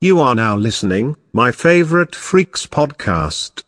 You are now listening, my favorite Freaks podcast.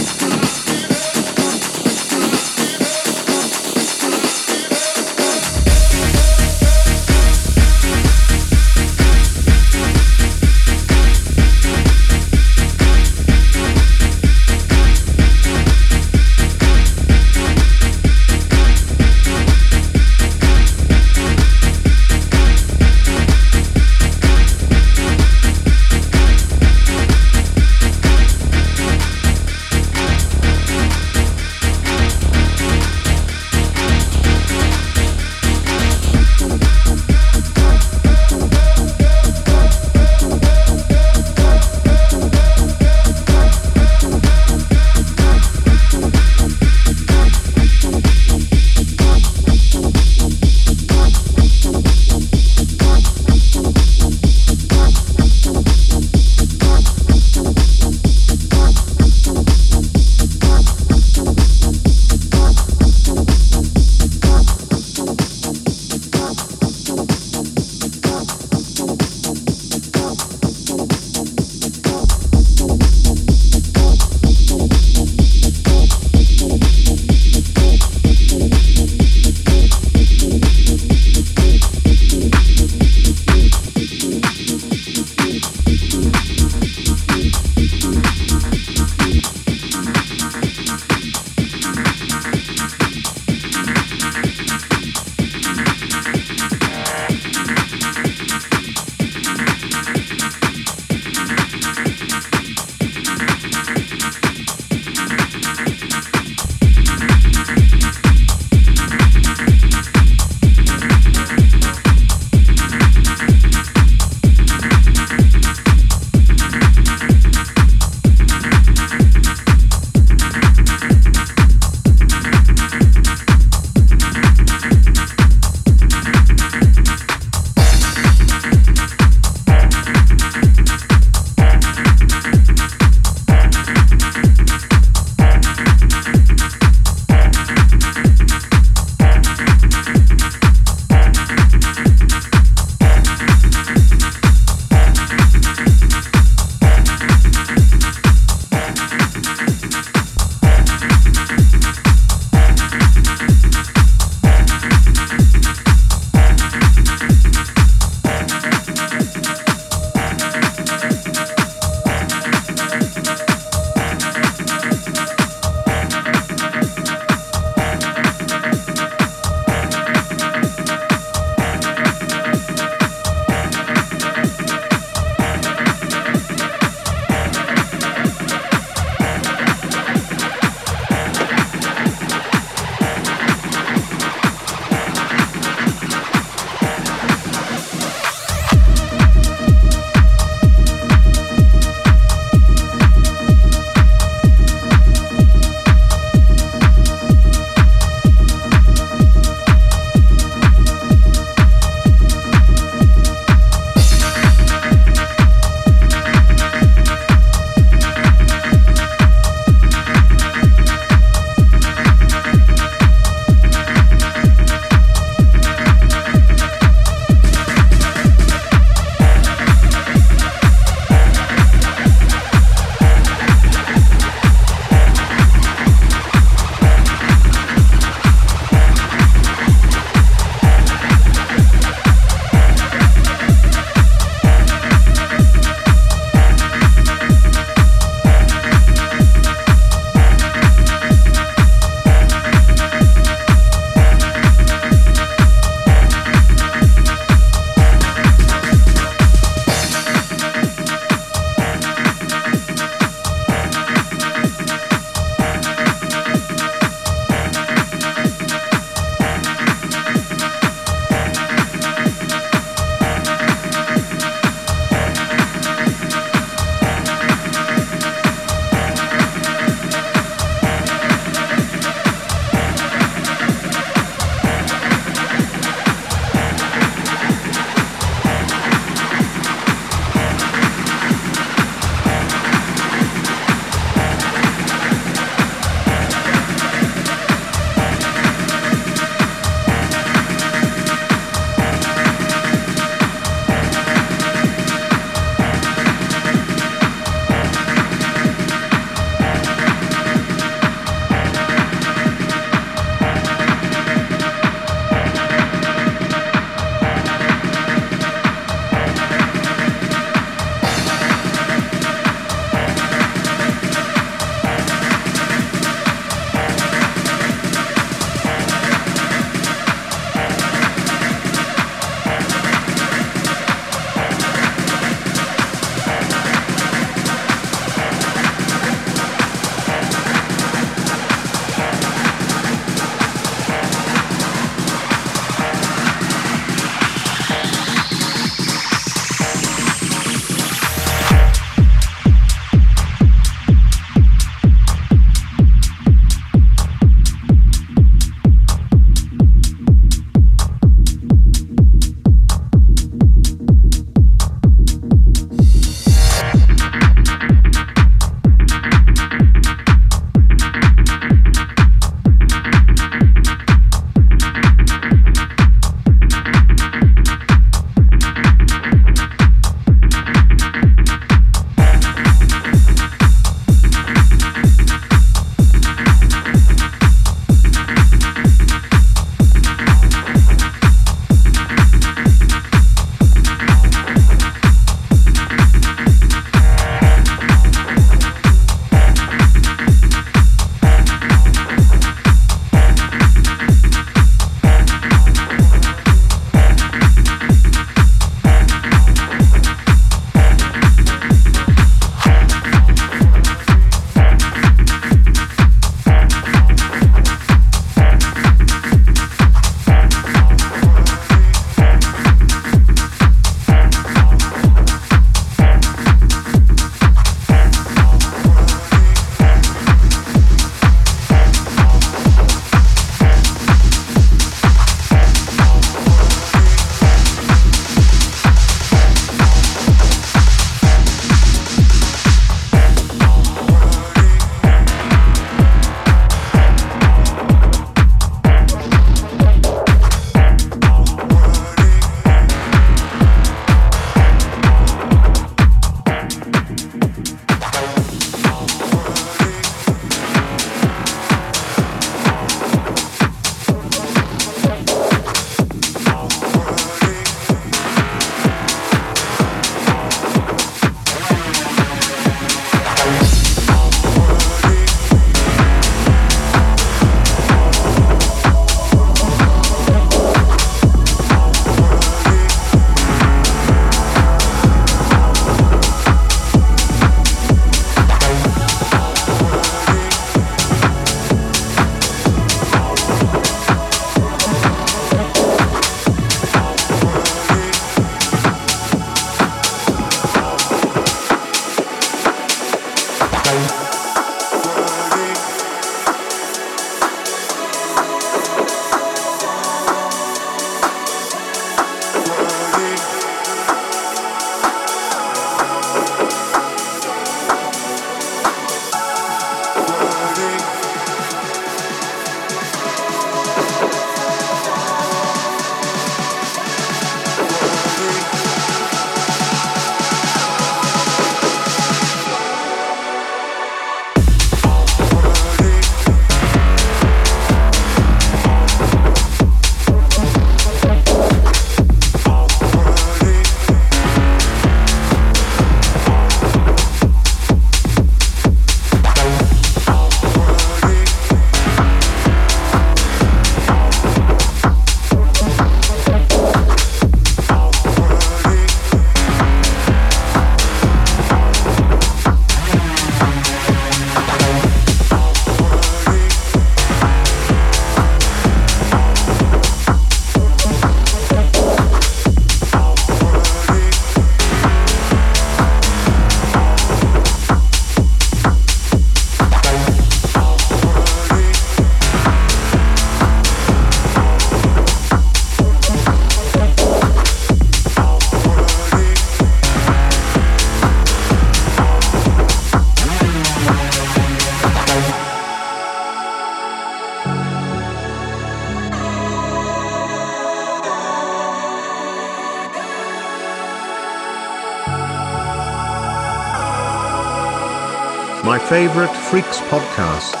Favorite Freaks podcast.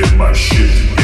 get my shit.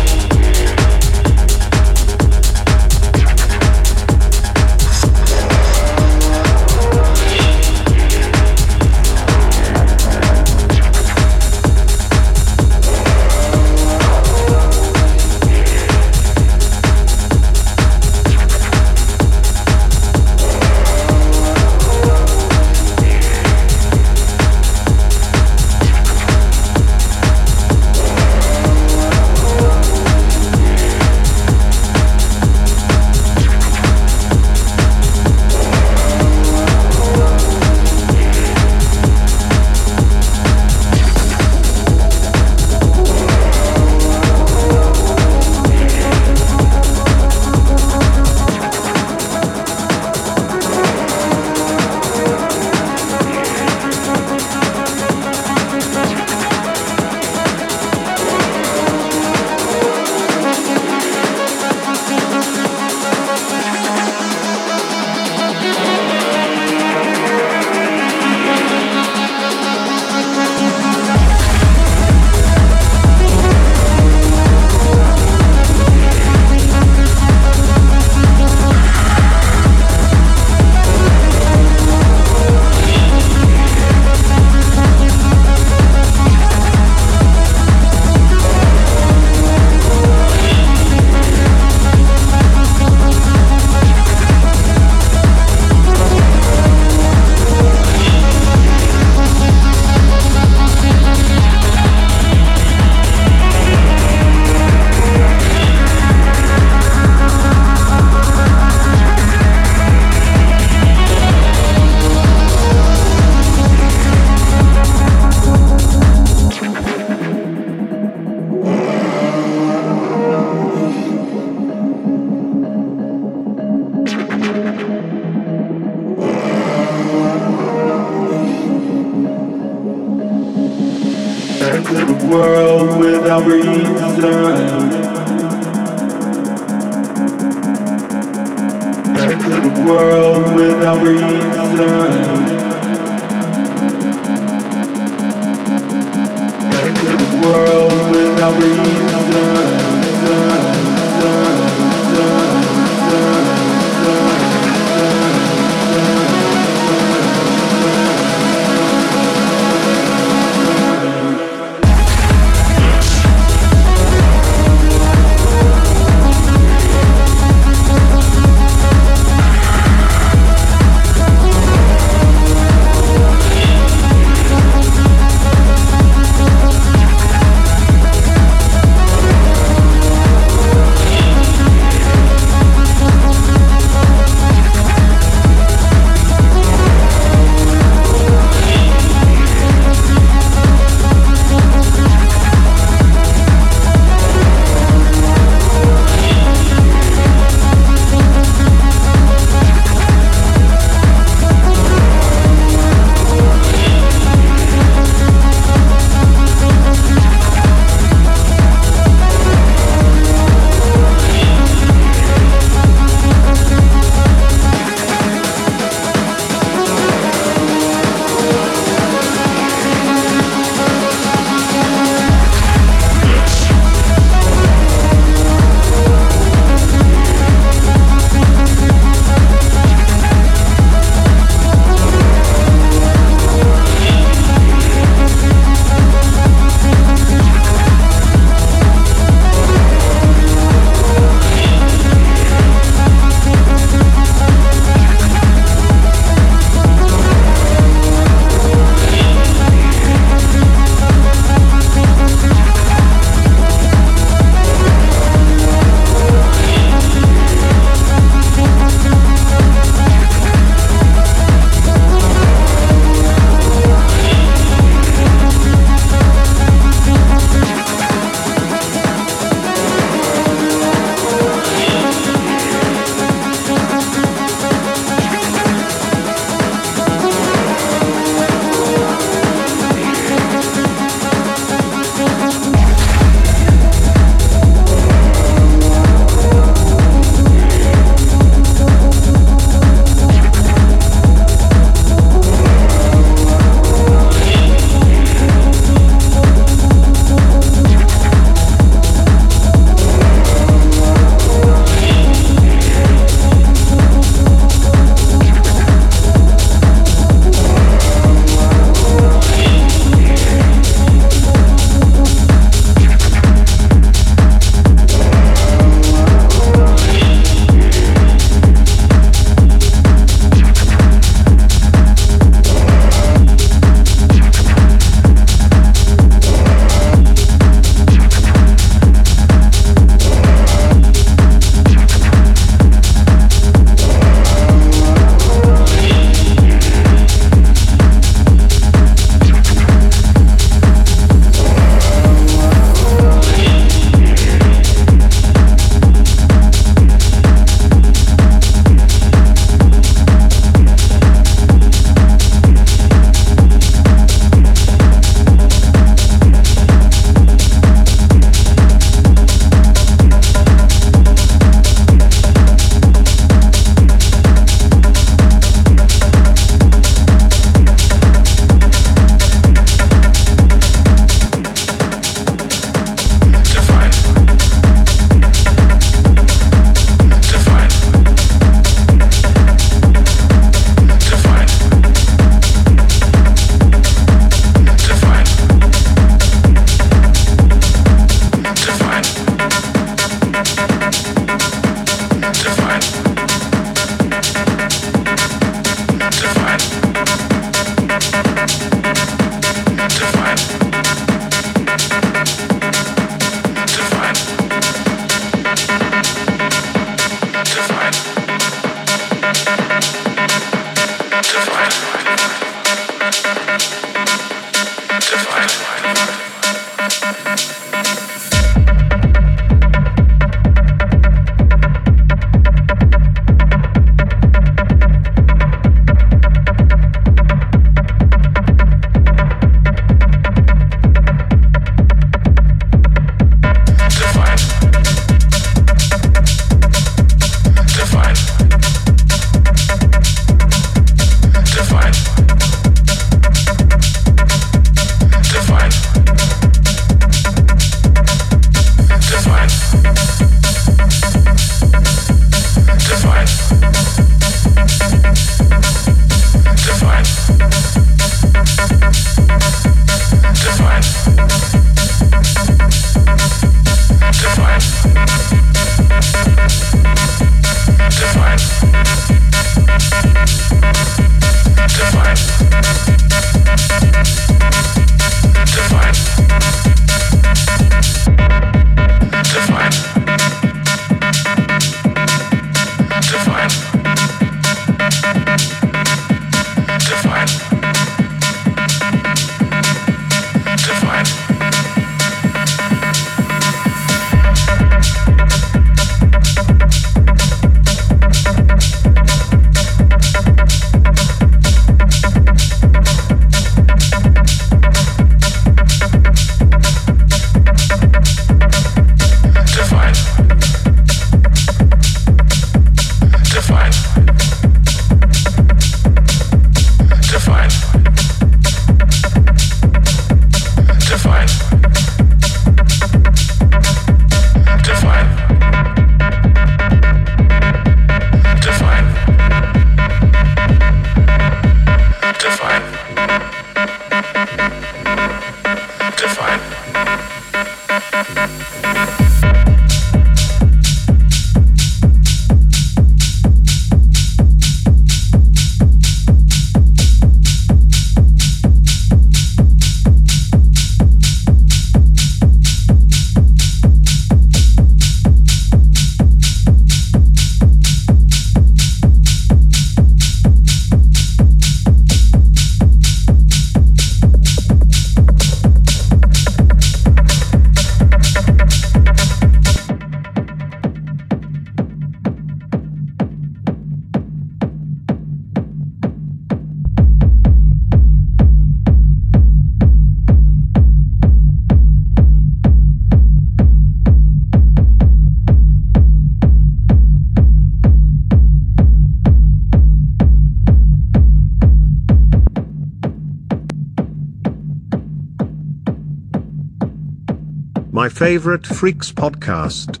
Favorite Freaks podcast.